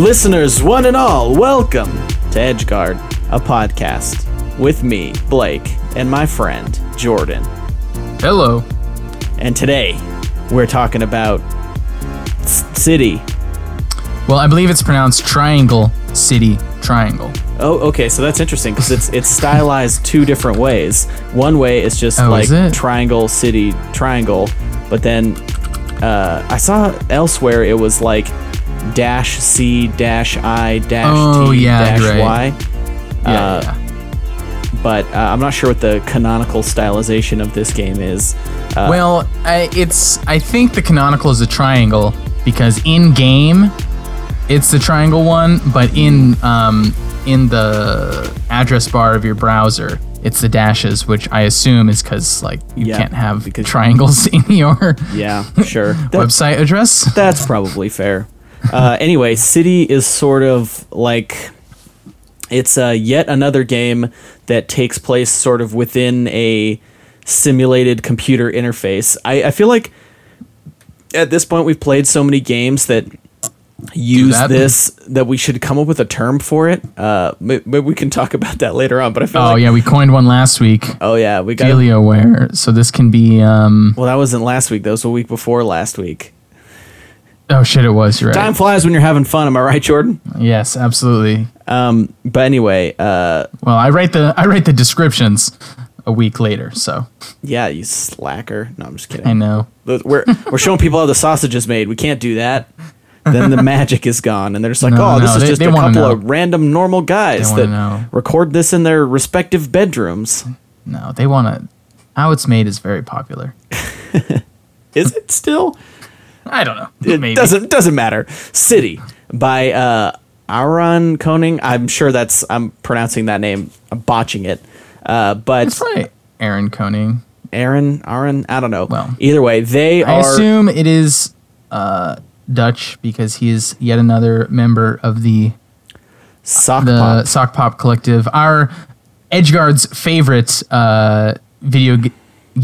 Listeners, one and all, welcome to Edgeguard, a podcast with me, Blake, and my friend, Jordan. Hello. And today, we're talking about S- City. Well, I believe it's pronounced Triangle City Triangle. Oh, okay, so that's interesting because it's it's stylized two different ways. One way is just Oh, like is triangle, city, triangle, but then uh, I saw elsewhere it was like dash C dash I dash Oh, T yeah, dash right. Y. Yeah, Uh, yeah. but uh, I'm not sure what the canonical stylization of this game is. Uh, Well, I, it's I think the canonical is a triangle because in game it's the triangle one, but in um in the address bar of your browser it's the dashes, which I assume is because like you Yeah, can't have because- triangles in your yeah, sure. Website address. That's probably fair. Uh, anyway, City is sort of like it's uh, yet another game that takes place sort of within a simulated computer interface. I, I feel like at this point we've played so many games that use that. this that we should come up with a term for it. Uh, may- maybe we can talk about that later on. But I feel Oh like yeah, we coined one last week. oh yeah, we got DelioWare. So this can be um well that wasn't last week. That was a week before last week. Oh shit, it was. Right. Time flies when you're having fun. Am I right, Jordan? Yes, absolutely. Um, but anyway, uh, Well, I write the I write the descriptions a week later, so yeah, you slacker. No, I'm just kidding. I know. We're we're showing people how the sausage is made. We can't do that. Then the magic is gone, and they're just like, No, "Oh, this no, is they- just they a couple know. of random normal guys that know. record this in their respective bedrooms." No, they want to. How it's made is very popular. Is it still? I don't know. It Maybe. doesn't doesn't matter. City by uh, Aaron Koning. I'm sure that's I'm pronouncing that name. I'm botching it. Uh, but That's right. Aaron Koning. Aaron, Aaron, I don't know. Well, either way, they I are. I assume it is uh, Dutch because he is yet another member of the Sock the pop. Sokpop Collective, our Edgeguard's favorite uh, video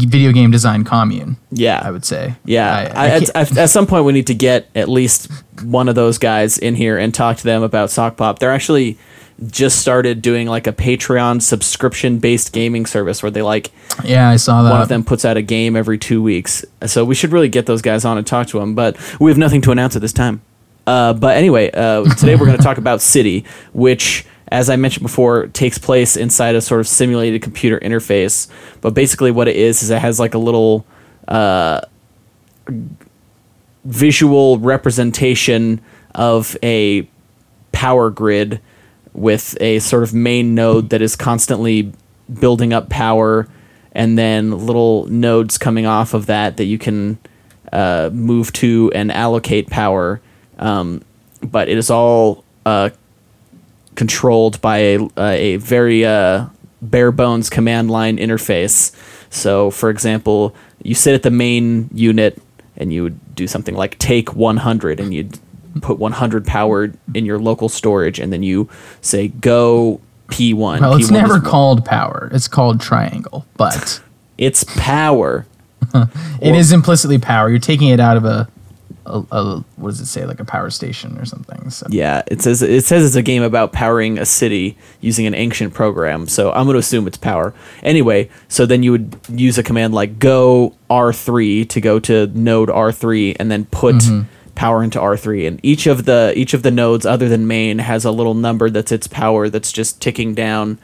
video game design commune. Yeah, I would say. Yeah, I- I, I at, at, some point we need to get at least one of those guys in here and talk to them about Sokpop. They're actually just started doing like a Patreon subscription based gaming service where they like yeah, I saw that. one of them puts out a game every two weeks. So we should really get those guys on and talk to them. But we have nothing to announce at this time. Uh, but anyway, uh, today we're going to talk about City, which, as I mentioned before, takes place inside a sort of simulated computer interface. But basically, what it is is it has like a little uh, visual representation of a power grid with a sort of main node that is constantly building up power and then little nodes coming off of that that you can uh, move to and allocate power um, but it is all uh, controlled by a, a very uh, bare bones command line interface. So, for example, you sit at the main unit and you would do something like take 100 and you'd put 100 power in your local storage and then you say go P1. well, it's P1 never called power. It's called triangle, but It's power. it is implicitly power. You're taking it out of a, a, a what does it say, like a power station or something. So Yeah, it says it says it's a game about powering a city using an ancient program. So I'm going to assume it's power. Anyway, so then you would use a command like go R3 to go to node R3 and then put power into R3 and each of the each of the nodes other than main has a little number that's its power that's just ticking down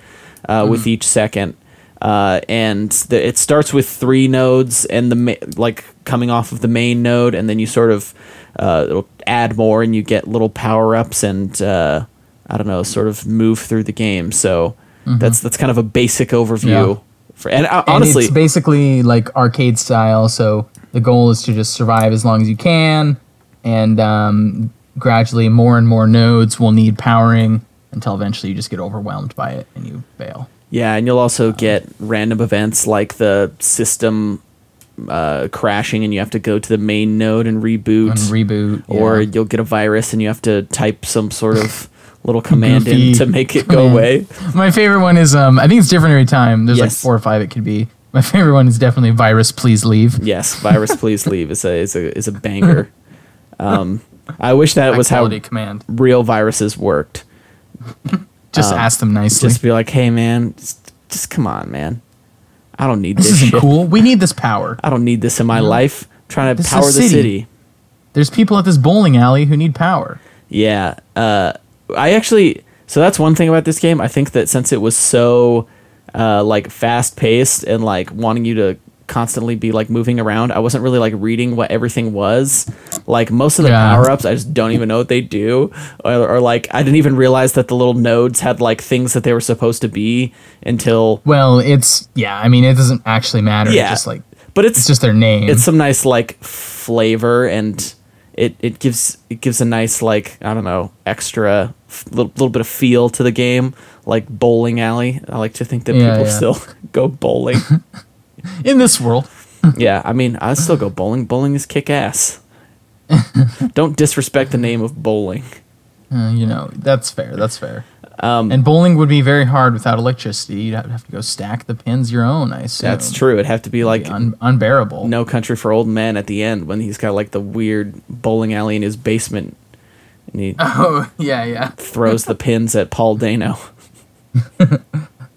uh, with each second. Uh, and the, it starts with three nodes and the ma- like coming off of the main node, and then you sort of uh, it'll add more, and you get little power ups, and uh, I don't know, sort of move through the game. So that's that's kind of a basic overview. Yeah. For and uh, And honestly, it's basically like arcade style. So the goal is to just survive as long as you can, and um, gradually more and more nodes will need powering until eventually you just get overwhelmed by it and you fail. Yeah, and you'll also get random events like the system uh, crashing, and you have to go to the main node and reboot, And reboot, or yeah. you'll get a virus and you have to type some sort of little command in to make it go away. My favorite one is um I think it's different every time. There's like four or five it could be. My favorite one is definitely virus please leave. Yes, virus, please leave is a is a is a banger. Um, I wish that was how command. real viruses worked. Just ask them nicely. Um, Just be like, hey man, just, just come on, man. I don't need this this, isn't shit. cool. We need this power. I don't need this in my life. I'm trying to This is power the city. city. There's people at this bowling alley who need power. Yeah. Uh, I actually. So that's one thing about this game. I think that since it was so, uh, like fast paced and like wanting you to constantly be like moving around, I wasn't really like reading what everything was. Like most of the Yeah. power ups, I just don't even know what they do, or, or like I didn't even realize that the little nodes had like things that they were supposed to be until. Well, it's yeah. I mean, it doesn't actually matter. Yeah. It's just like But it's it's just their name. it's some nice like flavor and it, it gives it gives a nice like I don't know extra f- little, little bit of feel to the game like bowling alley. I like to think that Yeah, people yeah. still go bowling. in this world. yeah, I mean I still go bowling. Bowling is kick ass. Don't disrespect the name of bowling. Uh, you know, that's fair. That's fair. Um, And bowling would be very hard without electricity. You'd have to go stack the pins your own. I assume that's true. It'd have to be like be un- unbearable. No Country for Old Men at the end when he's got like the weird bowling alley in his basement and he Oh yeah, yeah. throws the pins at Paul Dano.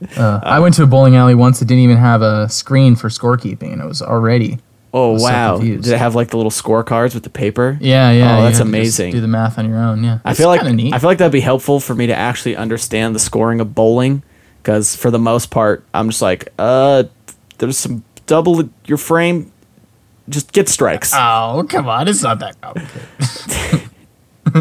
Uh, I went to a bowling alley once that didn't even have a screen for scorekeeping, and it was already. Oh was wow! confused. Did it have like the little scorecards with the paper? Yeah, yeah. Oh, that's have to just amazing. Do the math on your own. Yeah. I feel like neat. I feel like that'd be helpful for me to actually understand the scoring of bowling, because for the most part, I'm just like, uh, there's some double your frame, just get strikes. Oh come on! It's not that complicated.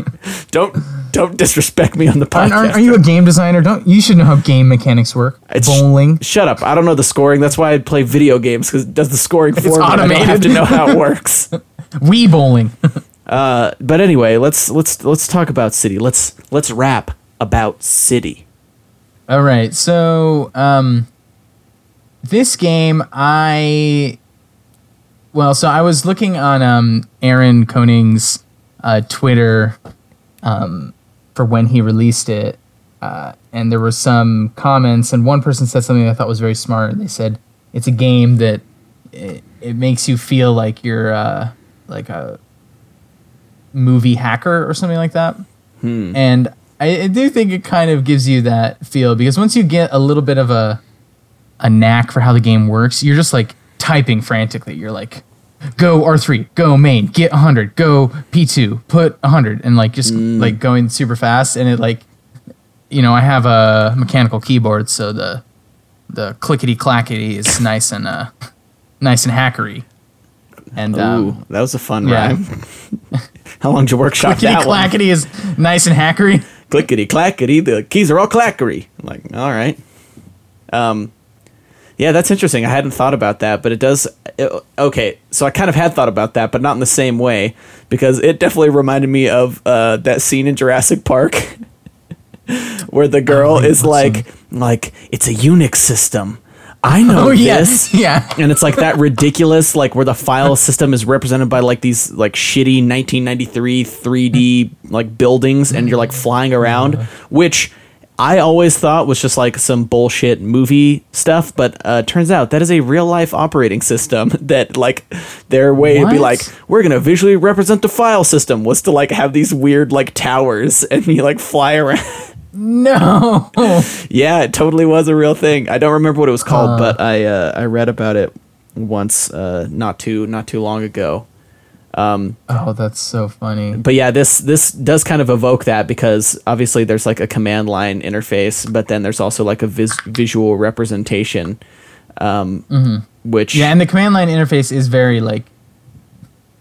don't don't disrespect me on the podcast. aren't, are you a game designer? Don't you should know how game mechanics work? It's- Bowling. Shut up! I don't know the scoring. That's why I play video games because it does the scoring for me. I don't have to know how it works. Wii bowling. but anyway, let's let's let's talk about city. Let's let's rap about city. All right. So, um, this game, I, well, so I was looking on um, Aaron Koning's uh, Twitter um, for when he released it, uh, and there were some comments, and one person said something I thought was very smart. They said it's a game that it, it makes you feel like you're uh, like a movie hacker or something like that. And I, I do think it kind of gives you that feel because once you get a little bit of a a knack for how the game works, you're just like typing frantically. You're like, go R3, go main, get 100, go P2, put 100, and like just like going super fast. And it like, you know, I have a mechanical keyboard, so the the clickety clackety is nice and uh nice and hackery. And um, that was a fun yeah. rhyme. How long did you workshop clickety that one? clackety is nice and hackery. clickety clackety. The keys are all clackery. I'm like, all right. Um, yeah, that's interesting. I hadn't thought about that, but it does. It, okay, so I kind of had thought about that, but not in the same way because it definitely reminded me of uh, that scene in Jurassic Park where the girl Oh, is like, like it's a Unix system. I know Oh yeah, this. yeah. and it's like that ridiculous like where the file system is represented by like these like shitty 1993 3d like buildings and you're like flying around which i always thought was just like some bullshit movie stuff but uh turns out that is a real life operating system that like their way to be like we're gonna visually represent the file system was to like have these weird like towers and you like fly around No. yeah, it totally was a real thing. I don't remember what it was called, but I uh, I read about it once uh, not too not too long ago. Oh, that's so funny. But yeah, this this does kind of evoke that because obviously there's like a command line interface, but then there's also like a vis- visual representation, um, which Yeah, and the command line interface is very like,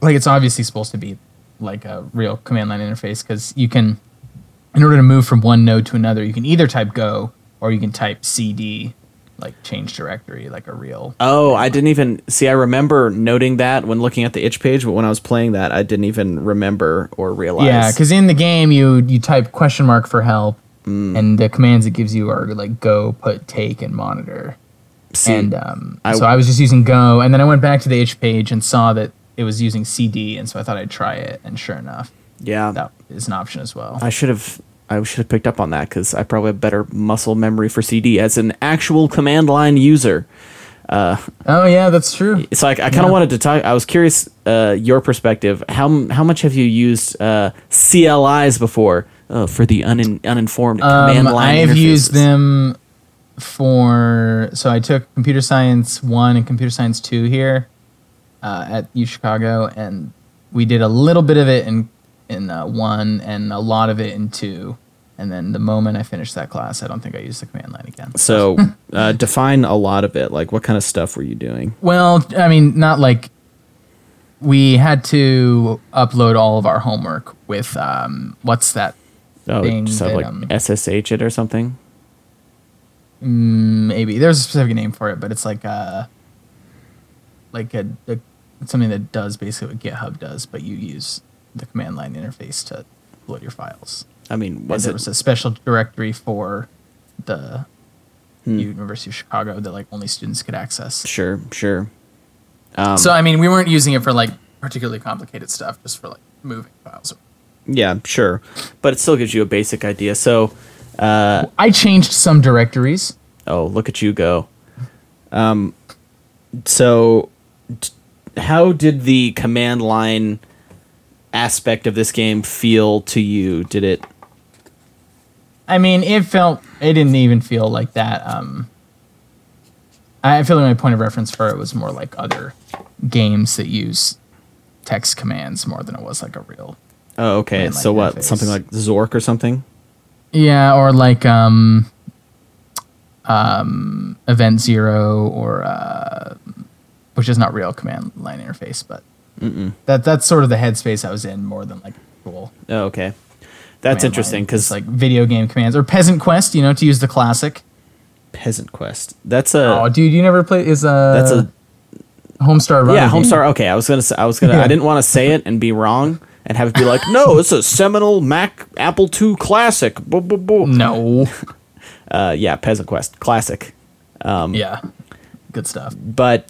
like it's obviously supposed to be like a real command line interface because you can, in order to move from one node to another, you can either type go or you can type cd, like change directory, like a real. Oh, I didn't even see. I remember noting that when looking at the itch page, but when I was playing that, I didn't even remember or realize. Yeah, because in the game you you type question mark for help, Mm. and the commands it gives you are like go, put, take, and monitor. See, and um, I- so I was just using Go, and then I went back to the itch page and saw that it was using CD, and so I thought I'd try it, and sure enough, yeah, that is an option as well. I should have I should have picked up on that because I probably have better muscle memory for CD as an actual command line user. Oh yeah, that's true. It's like I kind of Yeah. wanted to talk. I was curious uh, your perspective. How how much have you used uh, CLIs before uh, for the unin- uninformed command Um, line? I've used them for so I took computer science one and computer science two here uh, at U Chicago, and we did a little bit of it in in uh, one and a lot of it in two. And then the moment I finished that class, I don't think I used the command line again. So uh, define a lot of it. Like what kind of stuff were you doing? Well, I mean, not like we had to upload all of our homework with um, what's that? Oh, Thing just have that, like um, SSH it or something. Maybe there's a specific name for it, but it's like a like a, a something that does basically what GitHub does, but you use the command line interface to load your files. I mean, was there it? was a special directory for the Hmm. University of Chicago that like only students could access. Sure, sure. Um, so I mean, we weren't using it for like particularly complicated stuff, just for like moving files. Yeah, sure. But it still gives you a basic idea. So, uh, I changed some directories. oh, look at you go. Um, so, t- how did the command line aspect of this game feel to you? Did it? I mean, it felt it didn't even feel like that. Um, I feel like my point of reference for it was more like other games that use text commands more than it was like a real. Oh, okay. So what? interface. Something like Zork or something? Yeah, or like um, um, Event Zero, or uh, which is not real command line interface, but that that's sort of the headspace I was in more than like cool. Oh, okay. That's interesting because like video game commands or Peasant Quest, you know, to use the classic. Peasant Quest. That's a. Oh, dude, you never play is a that's a Homestar Runner. yeah, game. Homestar. Okay, I was gonna say, I was gonna I didn't want to say it and be wrong and have it be like, no, it's a seminal Mac Apple II classic. No. Uh, yeah, Peasant Quest classic. yeah. Good stuff. But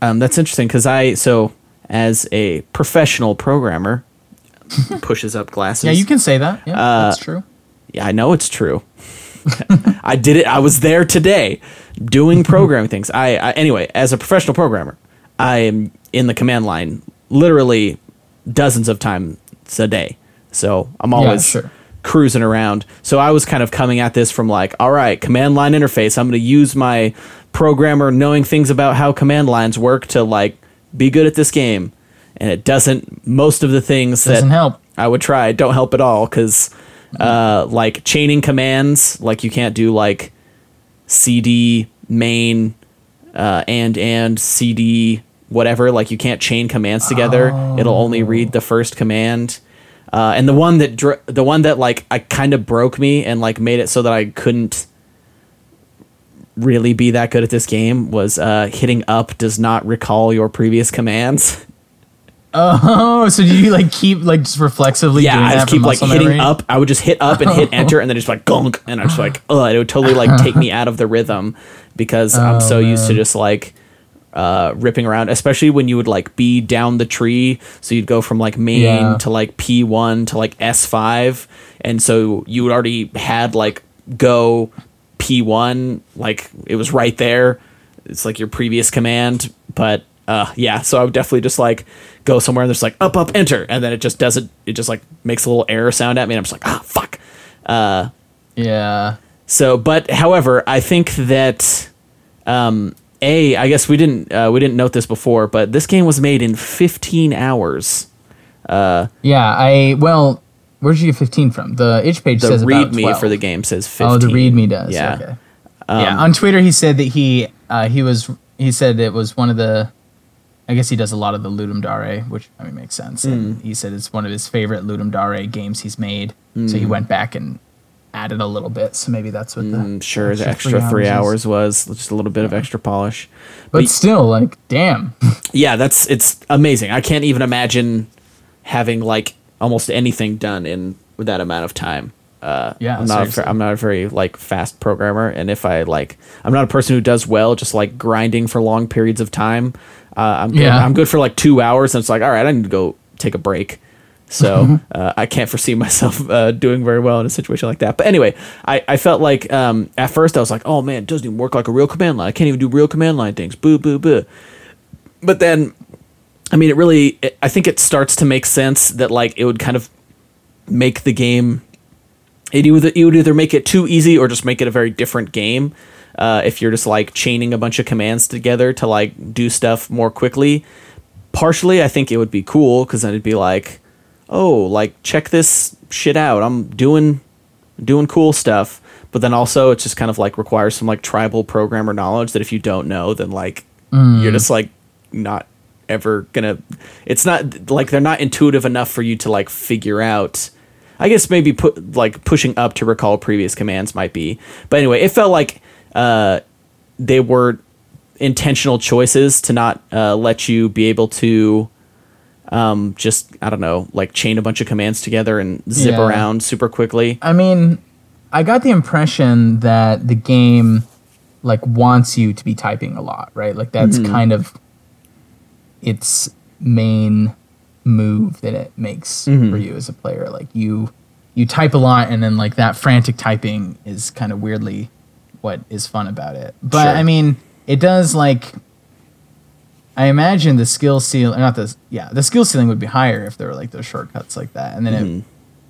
um, that's interesting because I so as a professional programmer pushes up glasses. Yeah, you can say that. Yeah, Uh, that's true. Yeah, I know it's true. I did it. I was there today doing programming things. I, I anyway, as a professional programmer, I am in the command line literally dozens of times a day. So I'm always sure. cruising around. So I was kind of coming at this from like, all right, command line interface. I'm going to use my programmer knowing things about how command lines work to like be good at this game. And it doesn't. Most of the things Doesn't that help. I would try don't help at all because uh, like chaining commands, like you can't do like cd main uh, and and cd whatever. Like you can't chain commands together. It'll only read the first command. Uh, and the one that dr- the one that like I kind of broke me and like made it so that I couldn't really be that good at this game was uh, hitting up does not recall your previous commands. Oh, so do you like keep like just reflexively Yeah, doing I just keep like hitting memory? up. I would just hit up and hit enter, and then just like gunk, and I'm just like, oh, it would totally like take me out of the rhythm because I'm Oh, so used to just like uh, ripping around, especially when you would like be down the tree. So you'd go from like main Yeah. to like P1 to like S5, and so you would already had like go P1, like it was right there. It's like your previous command, but uh, yeah. So I would definitely just like go somewhere and there's like up, up, enter, and then it just doesn't. It just like makes a little error sound at me, and I'm just like, ah, fuck. Yeah. So, but however, I think that um, a, I guess we didn't uh, we didn't note this before, but this game was made in 15 hours. Yeah, I well, where'd you get 15 from? The itch page The says about README 12. for the game says 15. Oh, the README does. Yeah. Okay. yeah. On Twitter, he said that he uh, he was he said it was one of the. I guess he does a lot of the Ludum Dare, which I mean makes sense. And Mm. he said it's one of his favorite Ludum Dare games he's made. So Mm. he went back and added a little bit. So maybe that's what the I'm sure the extra three hours was just a little bit of extra polish. But still, like, damn. yeah, that's it's amazing. I can't even imagine having like almost anything done in with that amount of time. Uh, Yeah, I'm not. A, seriously. I'm not a very like fast programmer, and if I like, I'm not a person who does well just like grinding for long periods of time. Uh, I'm good. Yeah. I'm good for like two hours, and it's like, all right, I need to go take a break. So uh, I can't foresee myself uh, doing very well in a situation like that. But anyway, I, I felt like um, at first I was like, oh man, it doesn't even work like a real command line. I can't even do real command line things. Boo, boo, boo. But then, I mean, it really, it, I think it starts to make sense that like it would kind of make the game. It would, it would either make it too easy or just make it a very different game. Uh, if you're just like chaining a bunch of commands together to like do stuff more quickly. Partially, I think it would be cool because then it'd be like, oh, like check this shit out. I'm doing doing cool stuff. But then also it just kind of like requires some like tribal programmer knowledge that if you don't know, then like mm. you're just like not ever gonna it's not like they're not intuitive enough for you to like figure out I guess maybe put like pushing up to recall previous commands might be. But anyway, it felt like uh, they were intentional choices to not uh, let you be able to um, just I don't know, like chain a bunch of commands together and zip yeah. around super quickly. I mean, I got the impression that the game like wants you to be typing a lot, right? Like that's mm-hmm. kind of its main move that it makes mm-hmm. for you as a player. Like you you type a lot and then like that frantic typing is kind of weirdly what is fun about it. But sure. I mean, it does like I imagine the skill ceiling, not the yeah, the skill ceiling would be higher if there were like those shortcuts like that. And then mm-hmm. it,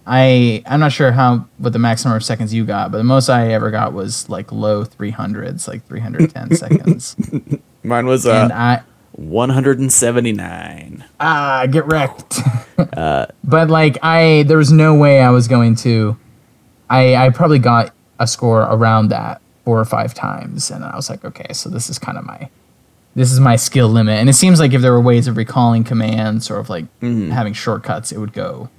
I I'm not sure how what the max number of seconds you got, but the most I ever got was like low 300s, like 310 seconds. Mine was uh, and I 179. Ah, get wrecked. uh, but like I, there was no way I was going to. I I probably got a score around that four or five times, and I was like, okay, so this is kind of my this is my skill limit. And it seems like if there were ways of recalling commands or of like mm-hmm. having shortcuts, it would go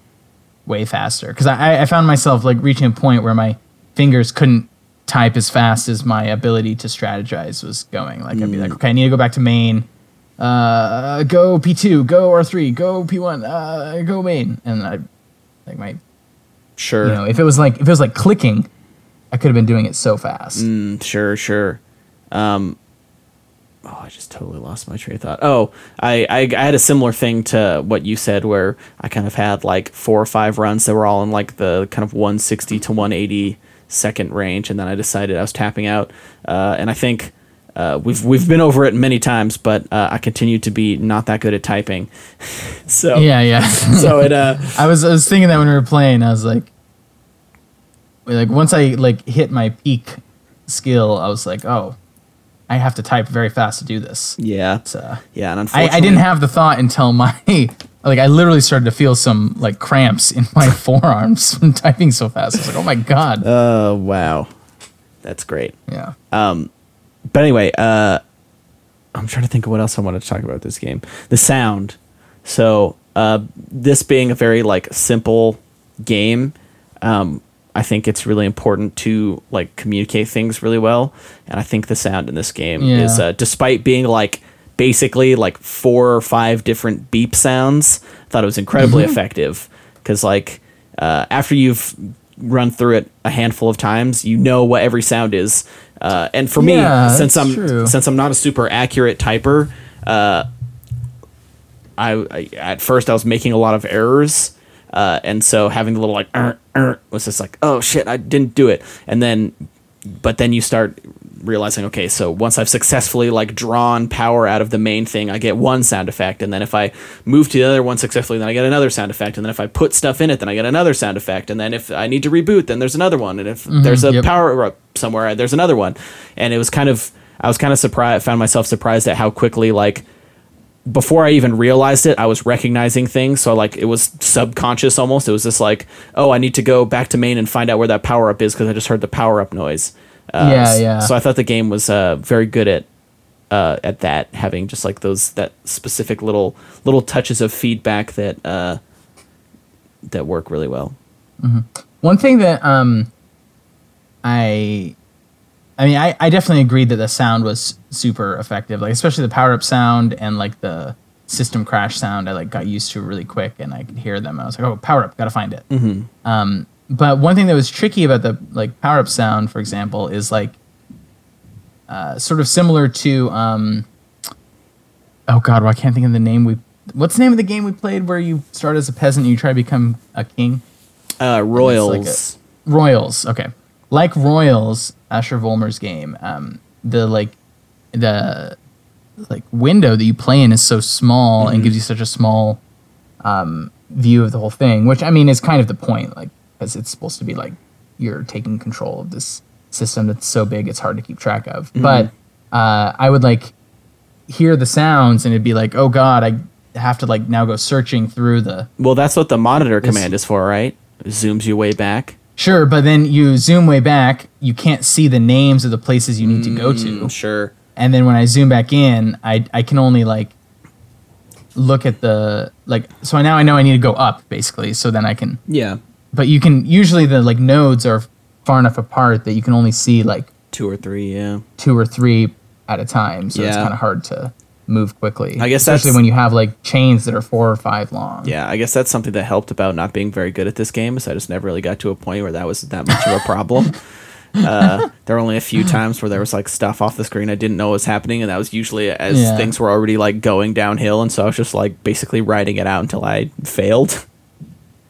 way faster. Because I, I found myself like reaching a point where my fingers couldn't type as fast as my ability to strategize was going. Like mm. I'd be like, mm. okay, I need to go back to main. Uh, go P2, go R3, go P1, uh, go main. And I like my Sure. You know, if it was like if it was like clicking, I could have been doing it so fast. Mm, sure, sure. Um, oh, I just totally lost my train of thought. Oh, I, I, I had a similar thing to what you said, where I kind of had like four or five runs that were all in like the kind of 160 to 180 second range, and then I decided I was tapping out. Uh, and I think uh, we've we've been over it many times, but uh, I continue to be not that good at typing. so yeah, yeah. so it. Uh, I was I was thinking that when we were playing, I was like, like once I like hit my peak skill, I was like, oh I have to type very fast to do this. Yeah. Uh, yeah, and unfortunately, I, I, didn't have the thought until my like I literally started to feel some like cramps in my forearms from typing so fast. I was like, oh my god. Oh uh, wow, that's great. Yeah. Um, but anyway, uh, I'm trying to think of what else I wanted to talk about this game. The sound. So, uh, this being a very like simple game, um, I think it's really important to like communicate things really well, and I think the sound in this game yeah. is, uh, despite being like basically like four or five different beep sounds, I thought it was incredibly mm-hmm. effective because like uh, after you've run through it a handful of times, you know what every sound is. Uh, and for yeah, me, since I'm true. since I'm not a super accurate typer, uh, I, I, at first I was making a lot of errors uh, and so having the little like was just like, oh shit, I didn't do it. And then, but then you start realizing, okay, so once I've successfully like drawn power out of the main thing, I get one sound effect. And then if I move to the other one successfully, then I get another sound effect. And then if I put stuff in it, then I get another sound effect. And then if I need to reboot, then there's another one. And if mm-hmm, there's a yep. power up somewhere, there's another one. And it was kind of, I was kind of surprised, found myself surprised at how quickly like before I even realized it, I was recognizing things. So like it was subconscious almost. It was just like, oh, I need to go back to main and find out where that power up is because I just heard the power up noise. Uh, yeah, yeah. So I thought the game was uh, very good at uh, at that, having just like those that specific little little touches of feedback that uh, that work really well. Mm-hmm. One thing that um, I I mean, I, I definitely agreed that the sound was super effective, like especially the power up sound and like the system crash sound. I like got used to really quick, and I could hear them. I was like, oh, power up, gotta find it. Mm-hmm. Um, but one thing that was tricky about the like power up sound, for example, is like uh, sort of similar to um, oh god, well, I can't think of the name we what's the name of the game we played where you start as a peasant and you try to become a king? Uh, Royals. Royals. Okay, like Royals, Asher Vollmer's game. Um, the like the like window that you play in is so small and gives you such a small um, view of the whole thing. Which I mean is kind of the point, like because it's supposed to be like you're taking control of this system that's so big it's hard to keep track of. But uh, I would like hear the sounds and it'd be like, oh god, I have to like now go searching through the Well, that's what the monitor command is for, right? Zooms you way back. Sure, but then you zoom way back, you can't see the names of the places you need to go to. Mm, Sure. And then when I zoom back in, I I can only like look at the like so now I know I need to go up basically, so then I can Yeah. but you can usually the like nodes are far enough apart that you can only see like Two or three, yeah. two or three at a time, so it's kind of hard to move quickly. I guess especially when you have like chains that are four or five long. Yeah, I guess that's something that helped about not being very good at this game. Is I just never really got to a point where that was that much of a problem. uh, there were only a few times where there was like stuff off the screen I didn't know was happening, and that was usually as Yeah. things were already like going downhill, and so I was just like basically writing it out until I failed.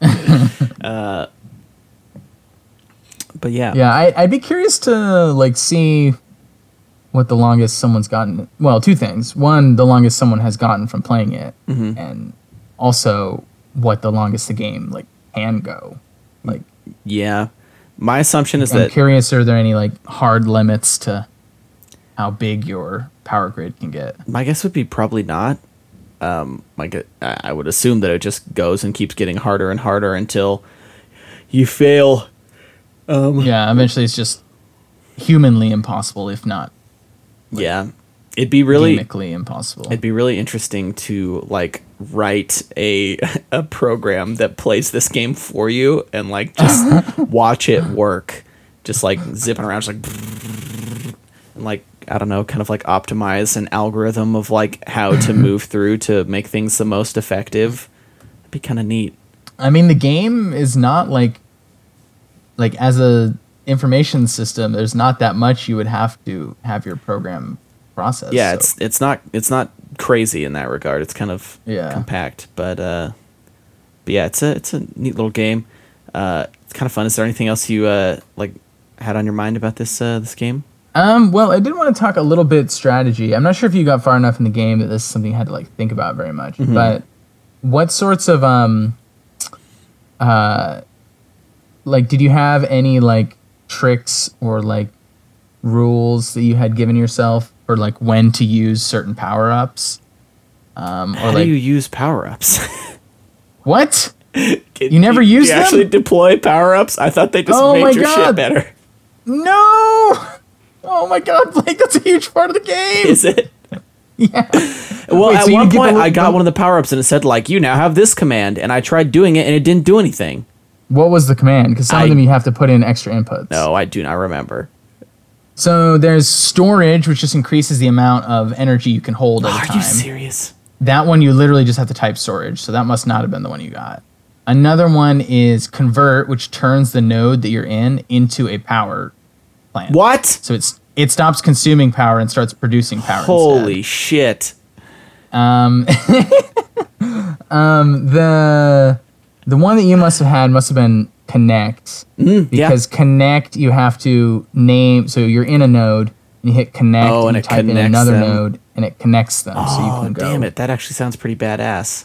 uh, but yeah, Yeah, I, I'd be curious to like see what the longest someone's gotten. Well, two things. One, the longest someone has gotten from playing it, Mm-hmm. and also what the longest the game like can go. Like, yeah. My assumption is that I'm curious. Are there any like hard limits to how big your power grid can get? My guess would be probably not. Um, like I I would assume that it just goes and keeps getting harder and harder until you fail. yeah, eventually it's just humanly impossible, if not yeah, it'd be really impossible. it'd be really interesting to like write a a program that plays this game for you and like just watch it work, just like zipping around, just like and like I don't know, kind of like optimize an algorithm of like how to move through to make things the most effective. It'd be kind of neat. I mean, the game is not like like as a information system. There's not that much you would have to have your program process. yeah so- it's it's not it's not crazy in that regard it's kind of Yeah. compact but uh but yeah it's a it's a neat little game uh it's kind of fun is there anything else you uh like had on your mind about this uh this game Um, well, I did want to talk a little bit strategy. I'm not sure if you got far enough in the game that this is something you had to like think about very much. Mm-hmm. But what sorts of um uh like did you have any like tricks or like rules that you had given yourself or like when to use certain power ups? Um, or how like do you use power-ups what? Can You never use you them? actually deploy power-ups i thought they just Oh made your shit better No! Oh my god, Blake, that's a huge part of the game. is it yeah. well Wait, at so one point li- i got one of the power-ups and it said like you now have this command and i tried doing it and it didn't do anything What was the command? Because some I- of them you have to put in extra inputs. no i do not remember So there's storage, which just increases the amount of energy you can hold at a are time. you serious That one you literally just have to type storage, so that must not have been the one you got. Another one is convert, which turns the node that you're in into a power plant. what So it's it stops consuming power and starts producing power. holy shit Um, um, the the one that you must have had must have been connect Mm, yeah. because connect you have to name. So you're in a node and you hit connect Oh, and and you it type in another them. node and it connects them. so you Oh, can go. damn it. That actually sounds pretty badass.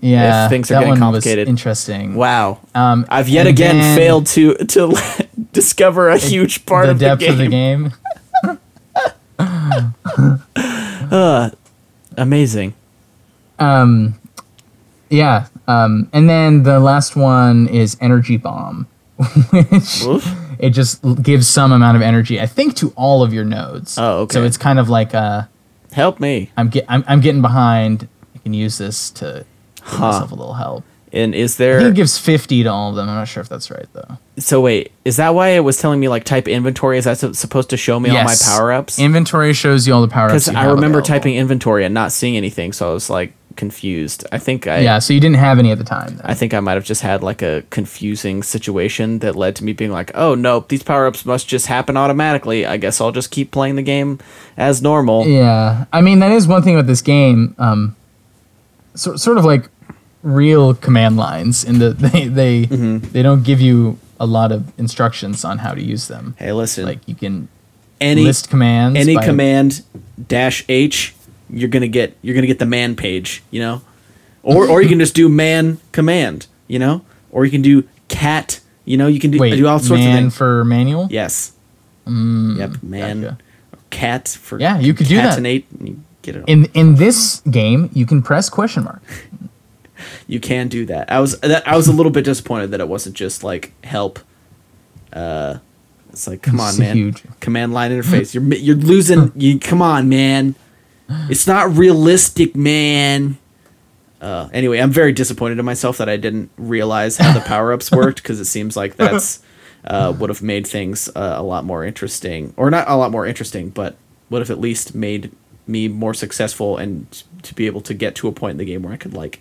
Yeah, If things are that getting one complicated. Was interesting. Wow. Um, I've yet again then failed to to discover a huge part of the of depth the of the game. Amazing. Um, yeah. Um, and then the last one is energy bomb, which Oof. it just gives some amount of energy. I think to all of your nodes. Oh, okay. So it's kind of like uh, Help me. I'm get I'm, I'm getting behind. I can use this to give Huh. myself a little help. And is I think there it gives 50 to all of them. I'm not sure if that's right though. so wait, is that why it was telling me like type inventory? Is that su- supposed to show me all my power ups? Inventory shows you all the power ups. Because I remember typing inventory and not seeing anything, so I was like confused. I think I Yeah, so you didn't have any at the time. Then. I think I might have just had like a confusing situation that led to me being like, oh nope, these power ups must just happen automatically. I guess I'll just keep playing the game as normal. Yeah, I mean that is one thing with this game. Um, so, sort of like real command lines in the they they Mm-hmm. they don't give you a lot of instructions on how to use them. Hey, listen. Like you can any list commands. any command dash H, you're gonna get you're gonna get the man page, you know, or or you can just do man command, you know, or you can do cat, you know, you can do, Wait, do all sorts man of things. for manual. yes. yep, man. gotcha. Cat for Yeah, you could do that. and you get it. In in this game, you can press question mark. you can do that. I was that I was a little bit disappointed that it wasn't just like help. Uh, it's like come on, It's man. huge. Command line interface. You're you're losing. You come on, man. It's not realistic, man. Uh, anyway, I'm very disappointed in myself that I didn't realize how the power ups worked because it seems like that's uh, would have made things uh, a lot more interesting, or not a lot more interesting, but would have at least made me more successful and to be able to get to a point in the game where I could like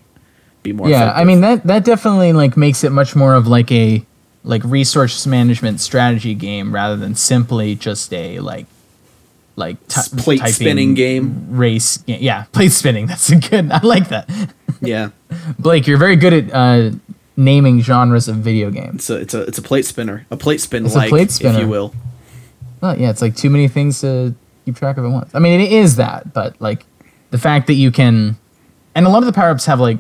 be more. yeah, I mean that that definitely like makes it much more of like a like resource management strategy game rather than simply just a like like t- plate typing spinning game. race game. Yeah, plate spinning. That's a good. I like that. Yeah, Blake, you're very good at uh, naming genres of video games. it's a it's a it's a plate spinner, a plate spin like, if you will. Well, yeah, it's like too many things to keep track of at once. I mean, it is that, but like the fact that you can, and a lot of the power ups have like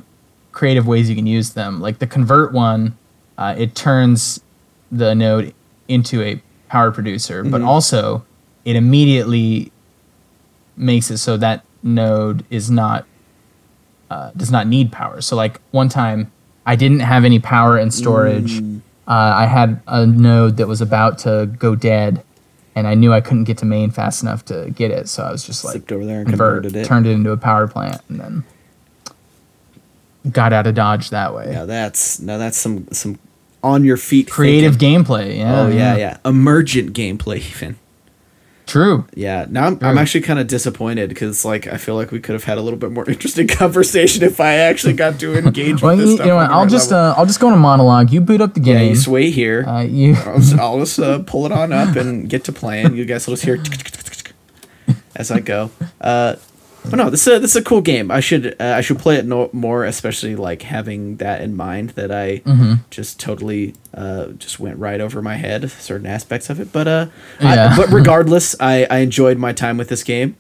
creative ways you can use them. Like the convert one, uh, it turns the node into a power producer, but also it immediately makes it so that node is not uh, does not need power. So like one time, I didn't have any power and storage. Uh, I had a node that was about to go dead, and I knew I couldn't get to main fast enough to get it. So I was just like Slipped over there and convert, converted it. turned it into a power plant, and then got out of dodge that way. Now that's now that's some some on your feet Creative thinking. gameplay. Yeah. Oh yeah, yeah, emergent gameplay even. True. Yeah, now I'm, I'm actually kind of disappointed because like I feel like we could have had a little bit more interesting conversation if I actually got to engage Well, with this you, stuff. you know what? I'll just uh, I'll just go on a monologue. You boot up the yeah, game. you just wait here. uh, you I'll just, I'll just uh, pull it on up and get to playing. You guys will just hear as I go. Uh, but no, this is a, this is a cool game. I should uh, I should play it no, more, especially like having that in mind that I Mm-hmm. just totally uh, just went right over my head certain aspects of it. But uh, Yeah. I, but regardless, I, I enjoyed my time with this game.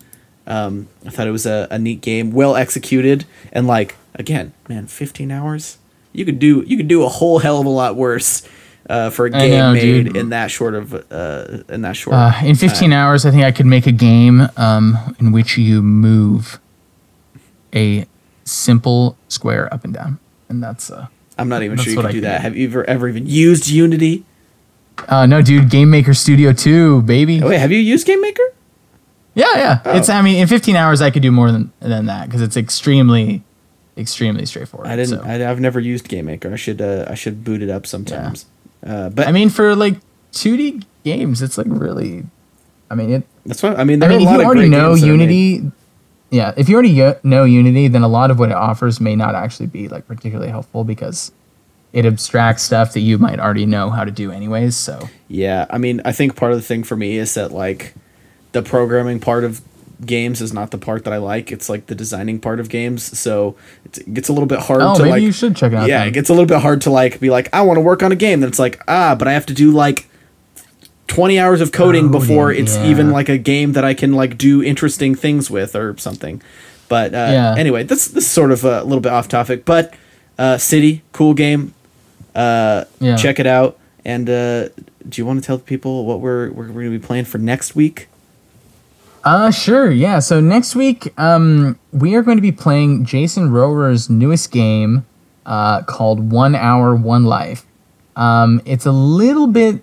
Um, I thought it was a, a neat game, well executed, and like again, man, fifteen hours. You could do you could do a whole hell of a lot worse uh, for a game know, made dude. in that short of uh, in that short. Uh, in 15 hours, I think I could make a game um, in which you move a simple square up and down, and that's uh, I'm not even sure you can do that. do. Have you ever ever even used Unity? uh no, dude. Game Maker Studio 2, baby. Oh, wait, have you used Game Maker? Yeah, yeah. Oh. It's I mean, in 15 hours, I could do more than than that because it's extremely, extremely straightforward. I didn't. so. I, I've never used Game Maker. I should. Uh, I should boot it up sometimes. Uh, but I mean, for like 2D games, it's like really. I mean, it. that's what I mean. I mean, are a if you already know games that are made. Unity, yeah, if you already yo- know Unity, then a lot of what it offers may not actually be like particularly helpful because it abstracts stuff that you might already know how to do anyways. So Yeah, I mean, I think part of the thing for me is that like the programming part of games is not the part that I like. It's like the designing part of games. So it gets a little bit hard Oh, to maybe like. you should check it out Yeah, then. it gets a little bit hard to like be like, I want to work on a game. Then it's like, ah, but I have to do like. 20 hours of coding Coding, before it's yeah. even like a game that I can like do interesting things with or something. But uh, Yeah. anyway, this this is sort of a little bit off topic, but uh, City, cool game. Uh, Yeah. check it out. And uh, do you want to tell the people what we're we're, we're going to be playing for next week? Uh, sure. Yeah. So next week, um, we are going to be playing Jason Rohrer's newest game, uh, called One Hour, One Life. Um, it's a little bit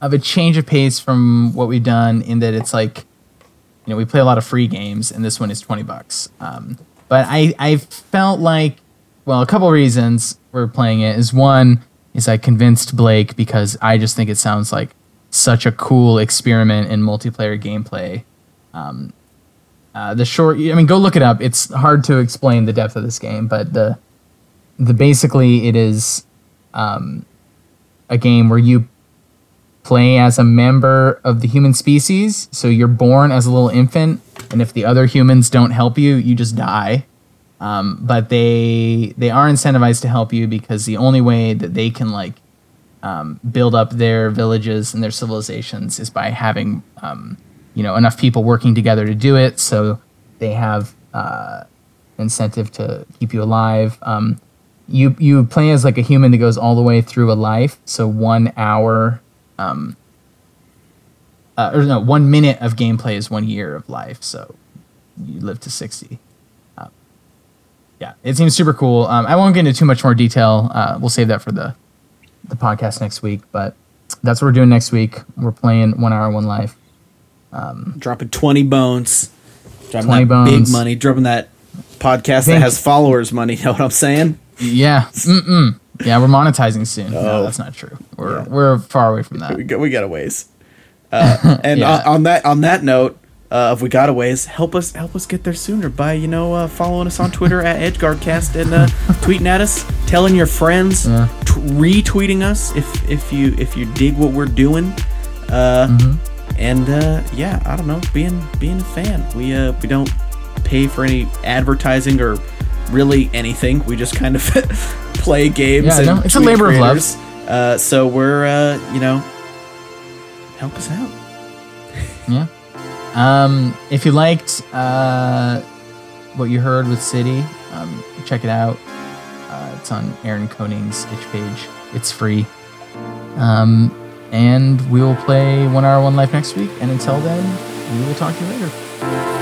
of a change of pace from what we've done in that it's like, you know, we play a lot of free games, and this one is twenty bucks. Um, but I I felt like, well, a couple reasons we're playing it is one is I convinced Blake because I just think it sounds like such a cool experiment in multiplayer gameplay. Um, uh, the short, I mean, go look it up. It's hard to explain the depth of this game, but the the basically it is um, a game where you play as a member of the human species. So you're born as a little infant, and if the other humans don't help you, you just die. Um, but they they are incentivized to help you because the only way that they can like um, build up their villages and their civilizations is by having um, you know enough people working together to do it. So they have uh, incentive to keep you alive. Um, you you play as like a human that goes all the way through a life. So one hour, um, uh, or no, one minute of gameplay is one year of life. So you live to sixty. Uh, yeah, it seems super cool. Um, I won't get into too much more detail. Uh, we'll save that for the the podcast next week. But that's what we're doing next week. We're playing one hour, one life. Dropping 20 bones. Dropping 20 that bones. big money. Dropping that podcast that has followers money. You know what I'm saying? Yeah, mm-mm. yeah, we're monetizing soon. Oh. No, that's not true. We're Yeah. we're far away from that. We got, we got a ways. Uh, and Yeah. on, on that on that note, uh, if we got a ways, help us help us get there sooner by you know uh, following us on Twitter at EdgeGuardCast and uh, tweeting at us, telling your friends, Yeah. t- retweeting us if if you if you dig what we're doing. Uh, Mm-hmm. And uh, yeah, I don't know, being being a fan, we uh, we don't pay for any advertising or really anything. We just kind of play games. Yeah, and no, it's a labor of love. Uh, so we're uh, you know, help us out. Yeah. Um, if you liked uh, what you heard with City, um, check it out. Uh, it's on Aaron Koning's itch page. It's free. Um, and we will play One Hour One Life next week. And until then, we will talk to you later.